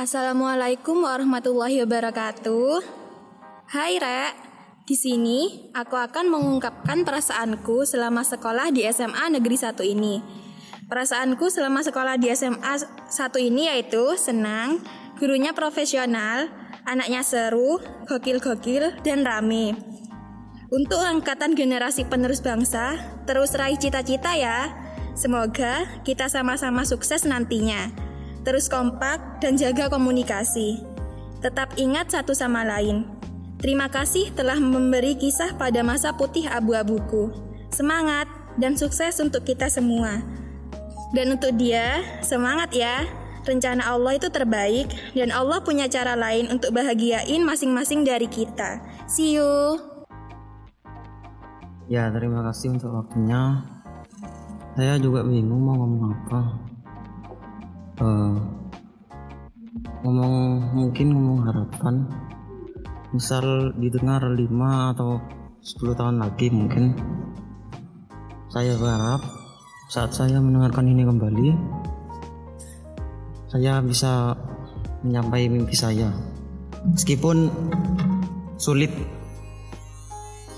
Assalamualaikum warahmatullahi wabarakatuh. Hai Rek, di sini aku akan mengungkapkan perasaanku selama sekolah di SMA Negeri 1 ini. Perasaanku selama sekolah di SMA 1 ini yaitu senang, gurunya profesional, anaknya seru, gokil-gokil, dan rame. Untuk angkatan generasi penerus bangsa, terus raih cita-cita ya. Semoga kita sama-sama sukses nantinya terus kompak, dan jaga komunikasi. Tetap ingat satu sama lain. Terima kasih telah memberi kisah pada masa putih abu-abuku. Semangat dan sukses untuk kita semua. Dan untuk dia, semangat ya. Rencana Allah itu terbaik dan Allah punya cara lain untuk bahagiain masing-masing dari kita. See you. Ya, terima kasih untuk waktunya. Saya juga bingung mau ngomong apa uh, ngomong mungkin ngomong harapan. Misal didengar 5 atau 10 tahun lagi mungkin. Saya berharap saat saya mendengarkan ini kembali saya bisa menyampaikan mimpi saya. Meskipun sulit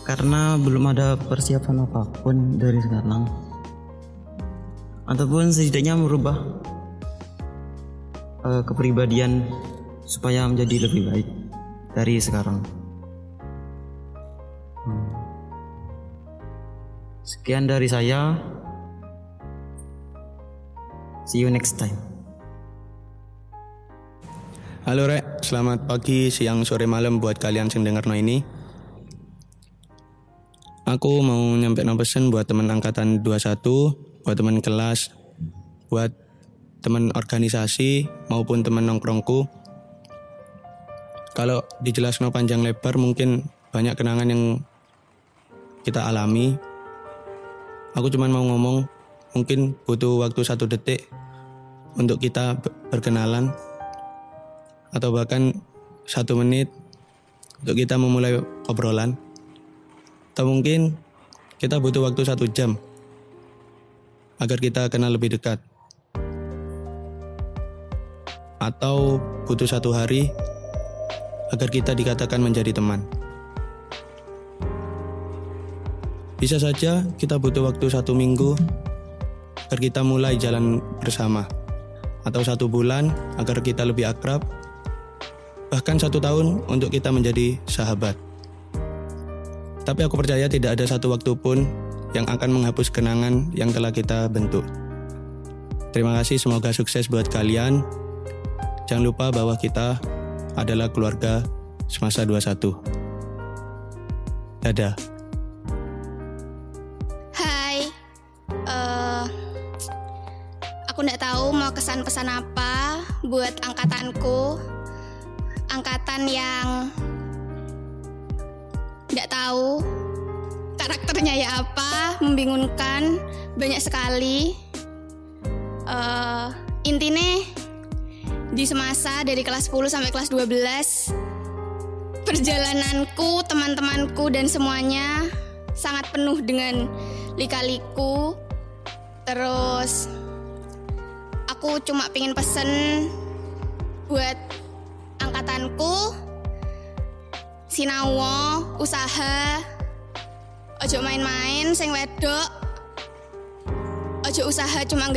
karena belum ada persiapan apa pun dari sekarang. Ataupun setidaknya merubah uh, kepribadian supaya menjadi lebih baik dari sekarang. Hmm. Sekian dari saya. See you next time. Halo Rek, selamat pagi, siang, sore, malam buat kalian yang dengar no ini. Aku mau nyampe no pesen buat teman angkatan 21, buat teman kelas, buat teman organisasi maupun teman nongkrongku. Kalau dijelaskan panjang lebar mungkin banyak kenangan yang kita alami. Aku cuma mau ngomong mungkin butuh waktu satu detik untuk kita berkenalan atau bahkan satu menit untuk kita memulai obrolan. Atau mungkin kita butuh waktu satu jam agar kita kenal lebih dekat atau butuh satu hari agar kita dikatakan menjadi teman. Bisa saja kita butuh waktu satu minggu agar kita mulai jalan bersama, atau satu bulan agar kita lebih akrab, bahkan satu tahun untuk kita menjadi sahabat. Tapi aku percaya tidak ada satu waktu pun yang akan menghapus kenangan yang telah kita bentuk. Terima kasih, semoga sukses buat kalian. Jangan lupa bahwa kita adalah keluarga semasa 21. Dadah. Hai, uh, aku nggak tahu mau kesan pesan apa buat angkatanku, angkatan yang nggak tahu karakternya ya apa, membingungkan, banyak sekali. Uh, intinya di semasa dari kelas 10 sampai kelas 12 perjalananku, teman-temanku dan semuanya sangat penuh dengan lika-liku. Terus aku cuma pengen pesen buat angkatanku sinawo, usaha, ojo main-main, sing wedok, ojo usaha cuma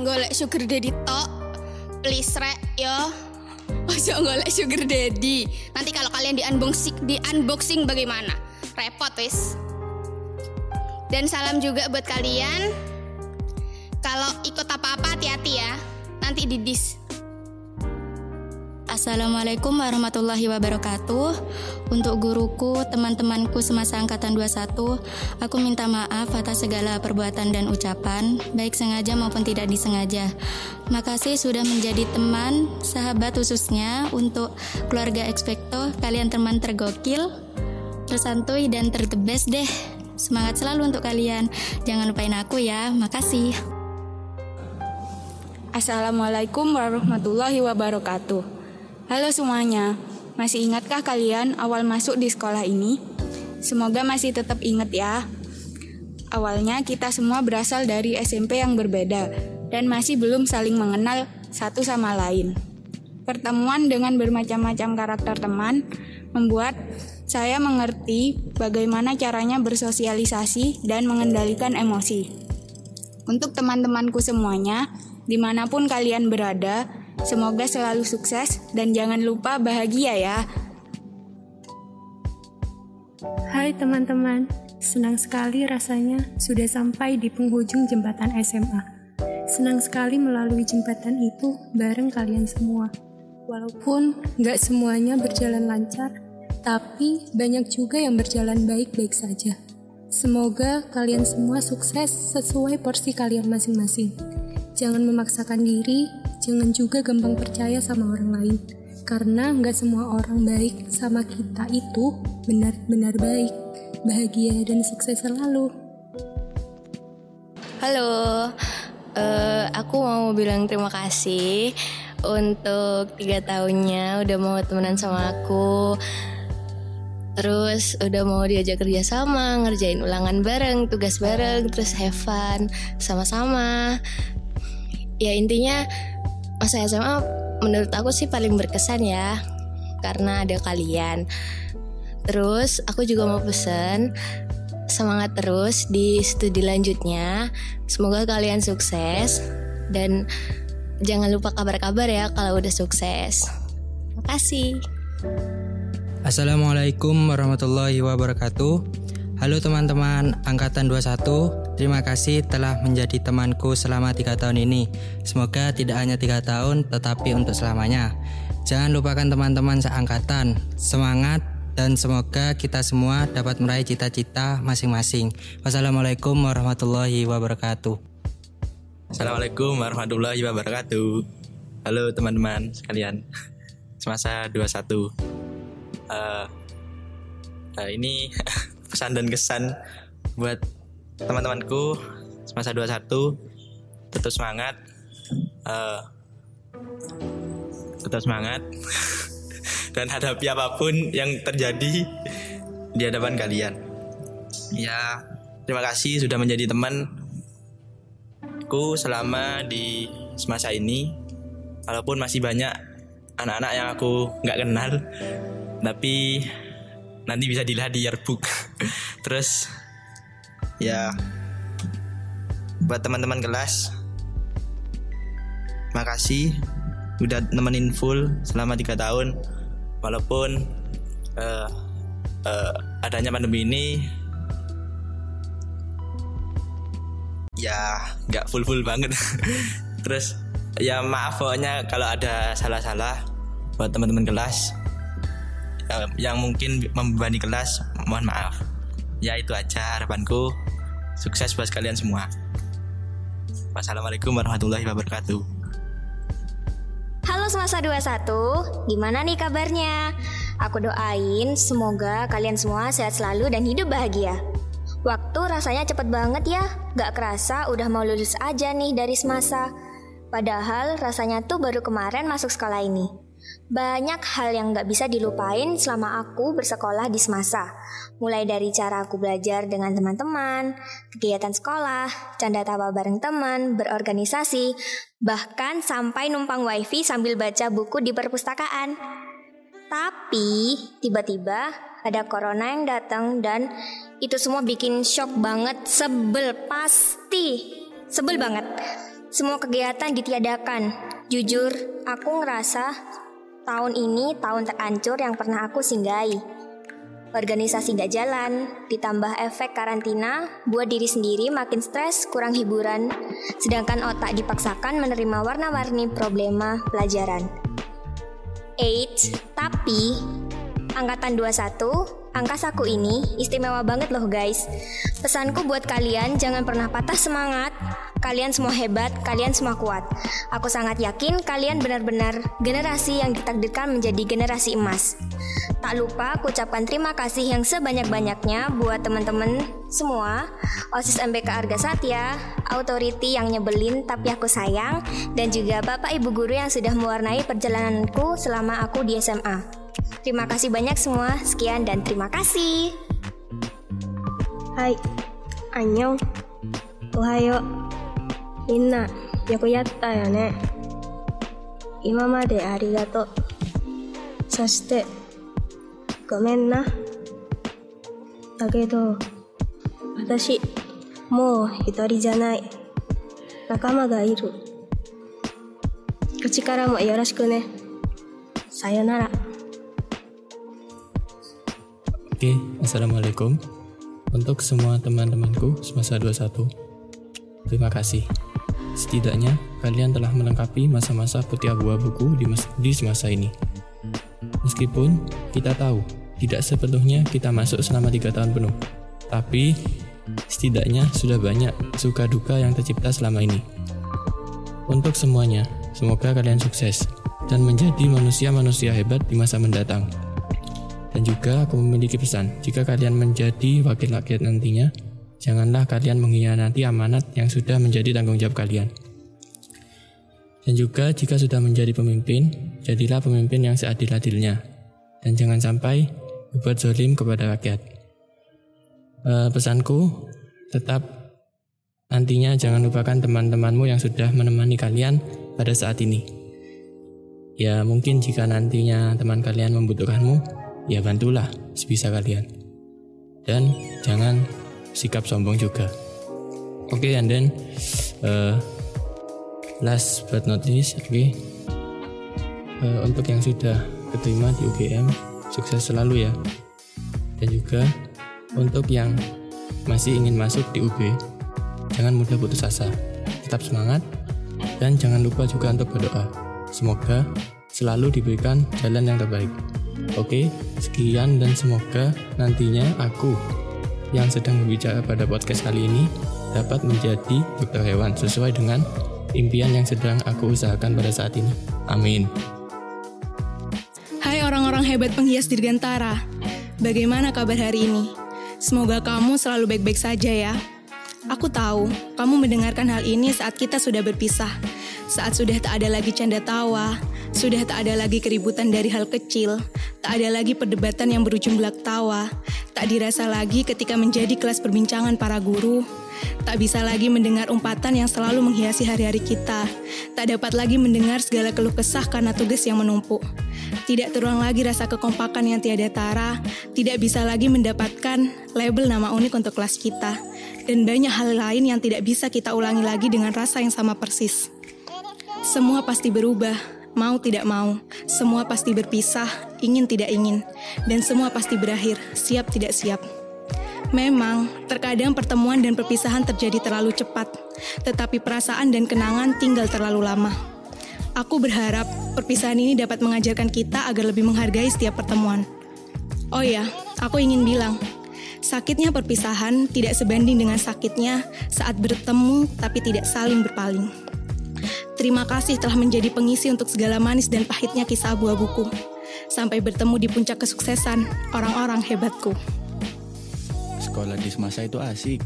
golek sugar daddy tok please rek yo. Ojo golek sugar daddy. Nanti kalau kalian di unboxing di unboxing bagaimana? Repot wis. Dan salam juga buat kalian. Kalau ikut apa-apa hati-hati ya. Nanti di dis Assalamualaikum warahmatullahi wabarakatuh. Untuk guruku, teman-temanku semasa angkatan 21, aku minta maaf atas segala perbuatan dan ucapan, baik sengaja maupun tidak disengaja. Makasih sudah menjadi teman, sahabat khususnya untuk keluarga Expecto, kalian teman tergokil, tersantuy dan tertebes deh. Semangat selalu untuk kalian. Jangan lupain aku ya. Makasih. Assalamualaikum warahmatullahi wabarakatuh. Halo semuanya, masih ingatkah kalian awal masuk di sekolah ini? Semoga masih tetap ingat ya. Awalnya kita semua berasal dari SMP yang berbeda dan masih belum saling mengenal satu sama lain. Pertemuan dengan bermacam-macam karakter teman membuat saya mengerti bagaimana caranya bersosialisasi dan mengendalikan emosi. Untuk teman-temanku semuanya, di mana pun kalian berada, semoga selalu sukses dan jangan lupa bahagia ya. Hai teman-teman, senang sekali rasanya sudah sampai di penghujung jembatan SMA. Senang sekali melalui jembatan itu bareng kalian semua. Walaupun nggak semuanya berjalan lancar, tapi banyak juga yang berjalan baik-baik saja. Semoga kalian semua sukses sesuai porsi kalian masing-masing. Jangan memaksakan diri, jangan juga gampang percaya sama orang lain. Karena nggak semua orang baik sama kita itu benar-benar baik. Bahagia dan sukses selalu. Halo, uh, aku mau bilang terima kasih untuk tiga tahunnya udah mau temenan sama aku terus udah mau diajak kerja sama ngerjain ulangan bareng tugas bareng terus have fun sama-sama ya intinya masa SMA menurut aku sih paling berkesan ya karena ada kalian terus aku juga mau pesen semangat terus di studi lanjutnya semoga kalian sukses dan Jangan lupa kabar-kabar ya kalau udah sukses. Terima kasih. Assalamualaikum warahmatullahi wabarakatuh. Halo teman-teman Angkatan 21 Terima kasih telah menjadi temanku selama tiga tahun ini Semoga tidak hanya tiga tahun tetapi untuk selamanya Jangan lupakan teman-teman seangkatan Semangat dan semoga kita semua dapat meraih cita-cita masing-masing Wassalamualaikum warahmatullahi wabarakatuh Assalamualaikum warahmatullahi wabarakatuh. Halo teman-teman sekalian. Semasa 21. Uh, uh, ini pesan dan kesan buat teman-temanku semasa 21 tetap semangat uh, tetap semangat dan hadapi apa pun yang terjadi di hadapan kalian. Ya terima kasih sudah menjadi teman aku selama di semasa ini. Walaupun masih banyak anak-anak yang aku nggak kenal tapi nanti bisa dilihat di yearbook. Terus ya. Buat teman-teman kelas makasih udah nemenin full selama tiga tahun. Walaupun uh, uh, adanya pandemi ini ya nggak full full banget. Terus ya maaf pokoknya kalau ada salah-salah buat teman-teman kelas ya, yang mungkin membebani kelas mohon maaf ya itu aja harapanku sukses buat kalian semua wassalamualaikum warahmatullahi wabarakatuh Halo semasa 21, gimana nih kabarnya? Aku doain semoga kalian semua sehat selalu dan hidup bahagia. Waktu rasanya cepet banget ya, gak kerasa udah mau lulus aja nih dari semasa. Padahal rasanya tuh baru kemarin masuk sekolah ini. Banyak hal yang gak bisa dilupain selama aku bersekolah di semasa. Mulai dari cara aku belajar dengan teman-teman, kegiatan sekolah, canda tawa bareng teman, berorganisasi, bahkan sampai numpang wifi sambil baca buku di perpustakaan. Tapi tiba-tiba ada corona yang datang dan itu semua bikin shock banget, sebel pasti. Sebel banget. Semua kegiatan ditiadakan. Jujur, aku ngerasa tahun ini tahun terancur yang pernah aku singgahi. Organisasi gak jalan, ditambah efek karantina, buat diri sendiri makin stres, kurang hiburan, sedangkan otak dipaksakan menerima warna-warni problema pelajaran. 8, tapi angkatan 21 Angka saku ini istimewa banget loh guys. Pesanku buat kalian jangan pernah patah semangat. Kalian semua hebat, kalian semua kuat. Aku sangat yakin kalian benar-benar generasi yang ditakdirkan menjadi generasi emas. Tak lupa aku ucapkan terima kasih yang sebanyak-banyaknya buat teman-teman semua, OSIS MBK Arga Satya, authority yang nyebelin tapi aku sayang, dan juga Bapak Ibu Guru yang sudah mewarnai perjalananku selama aku di SMA. Terima kasih banyak semua. Sekian dan terima kasih. Hai, annyeong. Ohayo. Minna, yaku yatta ya ne. 今までありがとう。そして、ごめんな。だけど、私、もう一人じゃない。仲間がいる。口からもよろしくね。さよなら。 Oke, Assalamualaikum. Untuk semua teman-temanku semasa 21 Terima kasih. Setidaknya kalian telah melengkapi masa-masa putih abu-abuku di, mas- di semasa ini. Meskipun kita tahu tidak sepenuhnya kita masuk selama tiga tahun penuh. Tapi setidaknya sudah banyak suka duka yang tercipta selama ini. Untuk semuanya, semoga kalian sukses dan menjadi manusia-manusia hebat di masa mendatang. Dan juga aku memiliki pesan, jika kalian menjadi wakil rakyat nantinya, janganlah kalian mengkhianati amanat yang sudah menjadi tanggung jawab kalian. Dan juga jika sudah menjadi pemimpin, jadilah pemimpin yang seadil-adilnya. Dan jangan sampai berbuat zolim kepada rakyat. Eh, pesanku, tetap nantinya jangan lupakan teman-temanmu yang sudah menemani kalian pada saat ini. Ya mungkin jika nantinya teman kalian membutuhkanmu, ya bantulah sebisa kalian. Dan jangan sikap sombong juga. Oke, and then uh, last but not least, oke. Uh, untuk yang sudah keterima di UGM, sukses selalu ya. Dan juga untuk yang masih ingin masuk di UB, jangan mudah putus asa. Tetap semangat dan jangan lupa juga untuk berdoa. Semoga selalu diberikan jalan yang terbaik. Oke, sekian dan semoga nantinya aku yang sedang berbicara pada podcast kali ini dapat menjadi dokter hewan sesuai dengan impian yang sedang aku usahakan pada saat ini. Amin. Hai orang-orang hebat penghias Dirgantara. Bagaimana kabar hari ini? Semoga kamu selalu baik-baik saja ya. Aku tahu kamu mendengarkan hal ini saat kita sudah berpisah. Saat sudah tak ada lagi canda tawa, sudah tak ada lagi keributan dari hal kecil, tak ada lagi perdebatan yang berujung belak tawa, tak dirasa lagi ketika menjadi kelas perbincangan para guru, tak bisa lagi mendengar umpatan yang selalu menghiasi hari-hari kita, tak dapat lagi mendengar segala keluh kesah karena tugas yang menumpuk. Tidak terulang lagi rasa kekompakan yang tiada tara, tidak bisa lagi mendapatkan label nama unik untuk kelas kita, dan banyak hal lain yang tidak bisa kita ulangi lagi dengan rasa yang sama persis. Semua pasti berubah, mau tidak mau. Semua pasti berpisah, ingin tidak ingin. Dan semua pasti berakhir, siap tidak siap. Memang, terkadang pertemuan dan perpisahan terjadi terlalu cepat, tetapi perasaan dan kenangan tinggal terlalu lama. Aku berharap perpisahan ini dapat mengajarkan kita agar lebih menghargai setiap pertemuan. Oh ya, aku ingin bilang, sakitnya perpisahan tidak sebanding dengan sakitnya saat bertemu tapi tidak saling berpaling. Terima kasih telah menjadi pengisi untuk segala manis dan pahitnya kisah abu-abuku. Sampai bertemu di puncak kesuksesan orang-orang hebatku. Sekolah di semasa itu asik.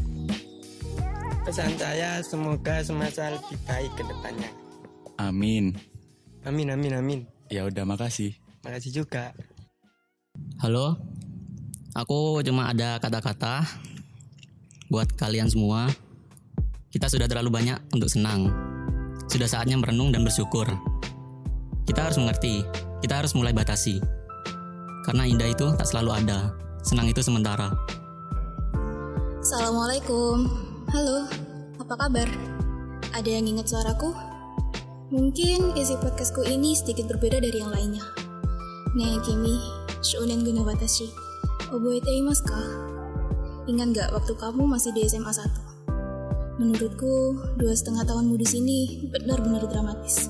Pesan saya semoga semasa lebih baik ke depannya. Amin. Amin, amin, amin. Ya udah makasih. Makasih juga. Halo, aku cuma ada kata-kata buat kalian semua. Kita sudah terlalu banyak untuk senang. Sudah saatnya merenung dan bersyukur. Kita harus mengerti, kita harus mulai batasi. Karena indah itu tak selalu ada, senang itu sementara. Assalamualaikum. Halo, apa kabar? Ada yang ingat suaraku? Mungkin isi podcastku ini sedikit berbeda dari yang lainnya. Ne kimi, shounen guna watashi. Oboete imasu ka? Ingat gak waktu kamu masih di SMA 1? Menurutku, dua setengah tahunmu di sini benar-benar dramatis.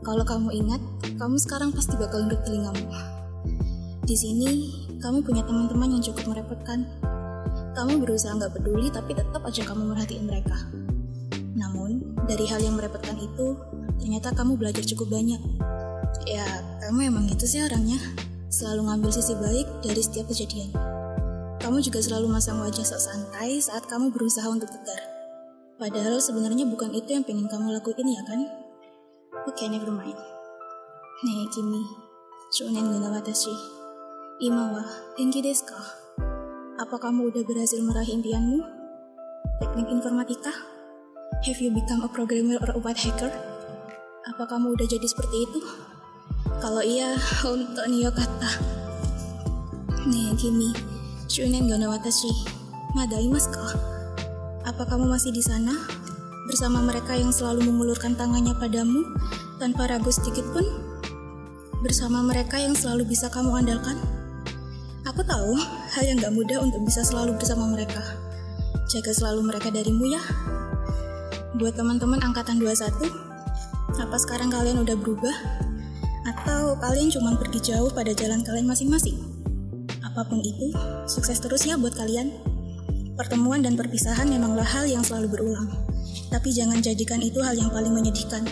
Kalau kamu ingat, kamu sekarang pasti bakal nurut telingamu. Di sini, kamu punya teman-teman yang cukup merepotkan. Kamu berusaha nggak peduli, tapi tetap aja kamu merhatiin mereka. Namun, dari hal yang merepotkan itu, ternyata kamu belajar cukup banyak. Ya, kamu emang gitu sih orangnya. Selalu ngambil sisi baik dari setiap kejadian. Kamu juga selalu masang wajah sok santai saat kamu berusaha untuk tegar. Padahal sebenarnya bukan itu yang pengen kamu lakuin ya kan? Oke, never mind. Ne, kimi, shounen guna watashi. Ima wa genki desu ka? Apa kamu udah berhasil meraih impianmu? Teknik informatika? Have you become a programmer or a white hacker? Apa kamu udah jadi seperti itu? Kalau iya, untuk Nio kata. Nih, Kimi, Shunen gana watashi. Madai mas Apa kamu masih di sana? Bersama mereka yang selalu mengulurkan tangannya padamu tanpa ragu sedikit pun? Bersama mereka yang selalu bisa kamu andalkan? Aku tahu hal yang gak mudah untuk bisa selalu bersama mereka. Jaga selalu mereka darimu ya. Buat teman-teman angkatan 21, apa sekarang kalian udah berubah? Atau kalian cuma pergi jauh pada jalan kalian masing-masing? Apa pun itu, sukses terus ya buat kalian. Pertemuan dan perpisahan memanglah hal yang selalu berulang. Tapi jangan jadikan itu hal yang paling menyedihkan.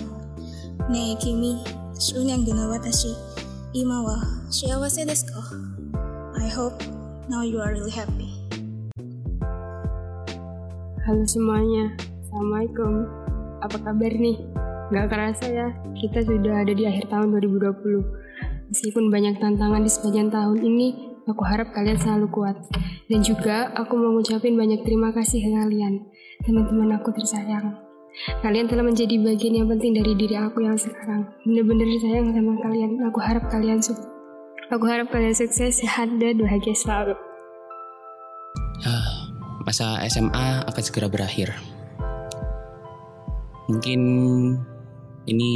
Ne kimi, shunyang guna watashi, ima wa shiawase desu ka? I hope now you are really happy. Halo semuanya, Assalamualaikum. Apa kabar nih? Gak kerasa ya, kita sudah ada di akhir tahun 2020. Meskipun banyak tantangan di sepanjang tahun ini, aku harap kalian selalu kuat. Dan juga aku mau ngucapin banyak terima kasih ke kalian, teman-teman aku tersayang. Kalian telah menjadi bagian yang penting dari diri aku yang sekarang. Bener-bener sayang sama kalian. Aku harap kalian sukses. Aku harap kalian sukses, sehat, dan bahagia selalu. Ah, masa SMA akan segera berakhir. Mungkin ini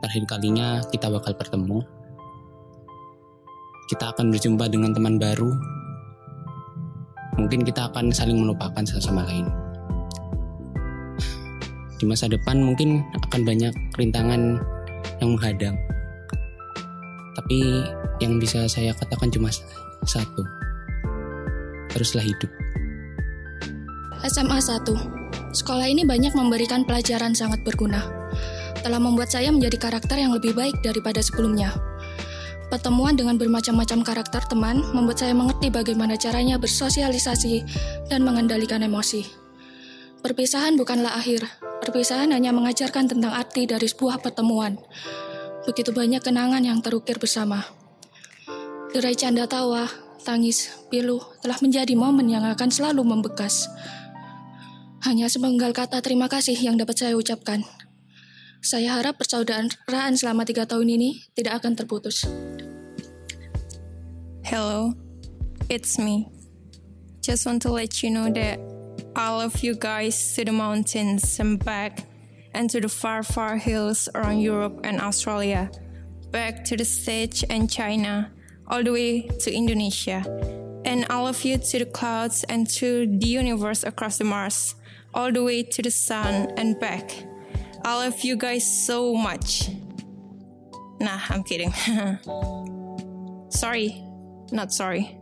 terakhir kalinya kita bakal bertemu. Kita akan berjumpa dengan teman baru. Mungkin kita akan saling melupakan satu sama lain. Di masa depan mungkin akan banyak rintangan yang menghadang. Tapi yang bisa saya katakan cuma satu. Teruslah hidup. SMA 1. Sekolah ini banyak memberikan pelajaran sangat berguna. Telah membuat saya menjadi karakter yang lebih baik daripada sebelumnya. Pertemuan dengan bermacam-macam karakter teman membuat saya mengerti bagaimana caranya bersosialisasi dan mengendalikan emosi. Perpisahan bukanlah akhir. Perpisahan hanya mengajarkan tentang arti dari sebuah pertemuan. Begitu banyak kenangan yang terukir bersama. Derai canda tawa, tangis, pilu telah menjadi momen yang akan selalu membekas. Hanya sepenggal kata terima kasih yang dapat saya ucapkan. Saya harap persaudaraan selama tiga tahun ini tidak akan terputus. Hello, it's me. Just want to let you know that I love you guys to the mountains and back and to the far, far hills around Europe and Australia, back to the stage and China, all the way to Indonesia. And all of you to the clouds and to the universe across the Mars, all the way to the sun and back. I love you guys so much. Nah, I'm kidding. sorry, not sorry.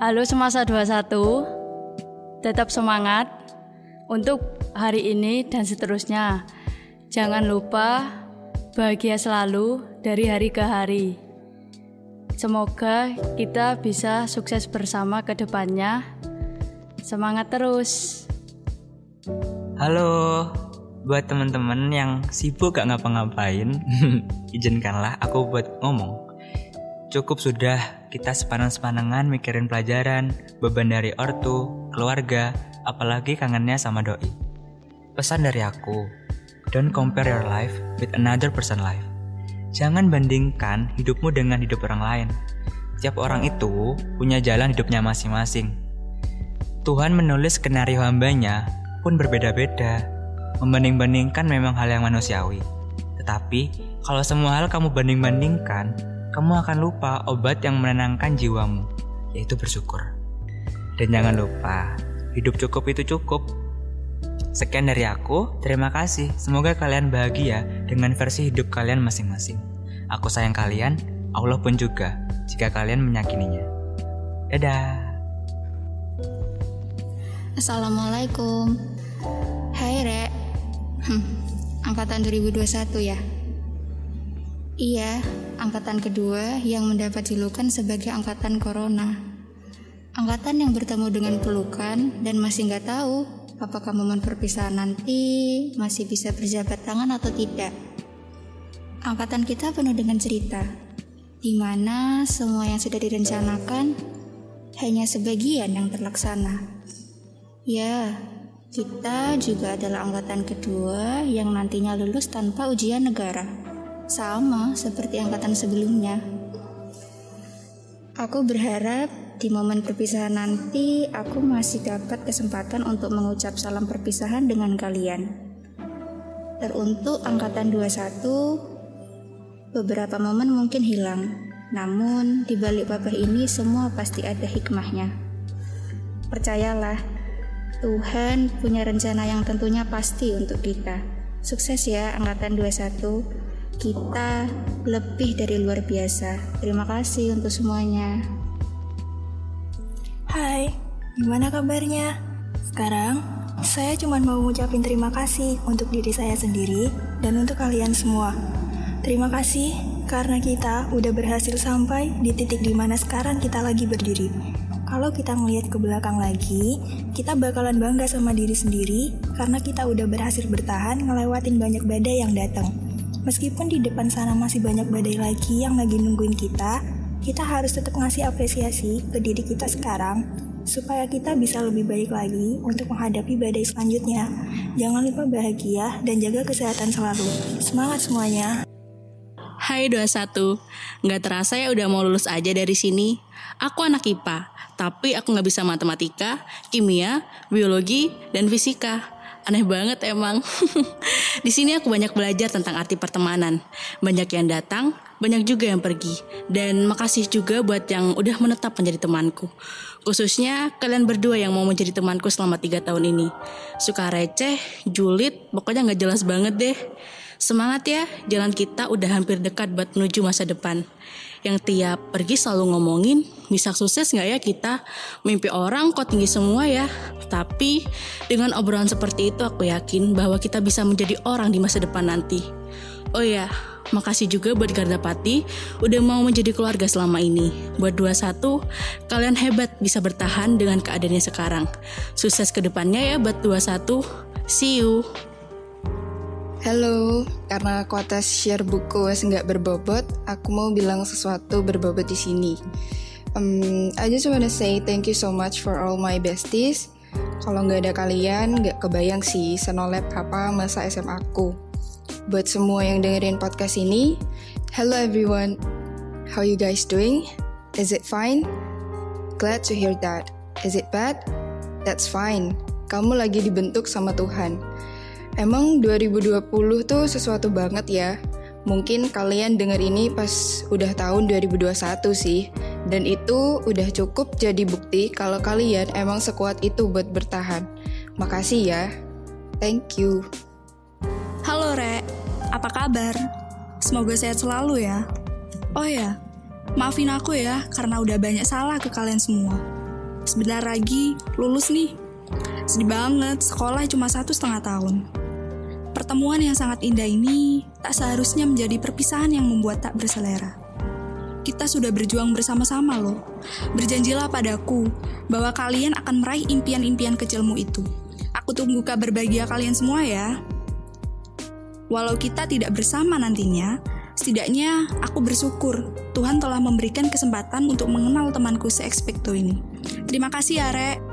Halo semasa 21, tetap semangat untuk hari ini dan seterusnya. Jangan lupa bahagia selalu dari hari ke hari. Semoga kita bisa sukses bersama ke depannya. Semangat terus. Halo, buat teman-teman yang sibuk gak ngapa-ngapain, izinkanlah aku buat ngomong. Cukup sudah kita sepanang-sepanangan mikirin pelajaran, beban dari ortu, keluarga, apalagi kangennya sama doi. Pesan dari aku, don't compare your life with another person life. Jangan bandingkan hidupmu dengan hidup orang lain. Tiap orang itu punya jalan hidupnya masing-masing. Tuhan menulis skenario hambanya pun berbeda-beda. Membanding-bandingkan memang hal yang manusiawi. Tetapi, kalau semua hal kamu banding-bandingkan, kamu akan lupa obat yang menenangkan jiwamu, yaitu bersyukur. Dan jangan lupa, hidup cukup itu cukup. Sekian dari aku, terima kasih. Semoga kalian bahagia dengan versi hidup kalian masing-masing. Aku sayang kalian, Allah pun juga, jika kalian menyakininya. Dadah. Assalamualaikum. Hai Rek. Hmm, angkatan 2021 ya? Iya, angkatan kedua yang mendapat julukan sebagai angkatan corona. Angkatan yang bertemu dengan pelukan dan masih nggak tahu apakah momen perpisahan nanti masih bisa berjabat tangan atau tidak. Angkatan kita penuh dengan cerita, di mana semua yang sudah direncanakan hanya sebagian yang terlaksana. Ya, Kita juga adalah angkatan kedua yang nantinya lulus tanpa ujian negara. Sama seperti angkatan sebelumnya. Aku berharap di momen perpisahan nanti aku masih dapat kesempatan untuk mengucap salam perpisahan dengan kalian. Teruntuk angkatan 21, beberapa momen mungkin hilang. Namun di balik babah ini semua pasti ada hikmahnya. Percayalah, Tuhan punya rencana yang tentunya pasti untuk kita. Sukses ya angkatan 21. Kita lebih dari luar biasa. Terima kasih untuk semuanya. Hai, gimana kabarnya? Sekarang, saya cuma mau ngucapin terima kasih untuk diri saya sendiri dan untuk kalian semua. Terima kasih karena kita udah berhasil sampai di titik di mana sekarang kita lagi berdiri kalau kita ngelihat ke belakang lagi, kita bakalan bangga sama diri sendiri karena kita udah berhasil bertahan ngelewatin banyak badai yang datang. Meskipun di depan sana masih banyak badai lagi yang lagi nungguin kita, kita harus tetap ngasih apresiasi ke diri kita sekarang supaya kita bisa lebih baik lagi untuk menghadapi badai selanjutnya. Jangan lupa bahagia dan jaga kesehatan selalu. Semangat semuanya! Hai 21, nggak terasa ya udah mau lulus aja dari sini. Aku anak IPA, tapi aku nggak bisa matematika, kimia, biologi, dan fisika. Aneh banget emang. Di sini aku banyak belajar tentang arti pertemanan. Banyak yang datang, banyak juga yang pergi. Dan makasih juga buat yang udah menetap menjadi temanku. Khususnya kalian berdua yang mau menjadi temanku selama tiga tahun ini. Suka receh, julid, pokoknya nggak jelas banget deh. Semangat ya, jalan kita udah hampir dekat buat menuju masa depan yang tiap pergi selalu ngomongin bisa sukses nggak ya kita mimpi orang kok tinggi semua ya tapi dengan obrolan seperti itu aku yakin bahwa kita bisa menjadi orang di masa depan nanti oh ya Makasih juga buat Gardapati udah mau menjadi keluarga selama ini. Buat 21, kalian hebat bisa bertahan dengan keadaannya sekarang. Sukses ke depannya ya buat 21. See you. Halo, karena kuota share buku nggak berbobot, aku mau bilang sesuatu berbobot di sini. Um, I just wanna say thank you so much for all my besties. Kalau nggak ada kalian, nggak kebayang sih senolep apa masa SMA aku. Buat semua yang dengerin podcast ini, hello everyone. How you guys doing? Is it fine? Glad to hear that. Is it bad? That's fine. Kamu lagi dibentuk sama Tuhan Emang 2020 tuh sesuatu banget ya. Mungkin kalian denger ini pas udah tahun 2021 sih. Dan itu udah cukup jadi bukti kalau kalian emang sekuat itu buat bertahan. Makasih ya. Thank you. Halo Re, apa kabar? Semoga sehat selalu ya. Oh ya, maafin aku ya karena udah banyak salah ke kalian semua. Sebentar lagi lulus nih. Sedih banget, sekolah cuma satu setengah tahun. Pertemuan yang sangat indah ini tak seharusnya menjadi perpisahan yang membuat tak berselera. Kita sudah berjuang bersama-sama loh. Berjanjilah padaku bahwa kalian akan meraih impian-impian kecilmu itu. Aku tunggu kabar bahagia kalian semua ya. Walau kita tidak bersama nantinya, setidaknya aku bersyukur Tuhan telah memberikan kesempatan untuk mengenal temanku se-expecto ini. Terima kasih ya, Rek.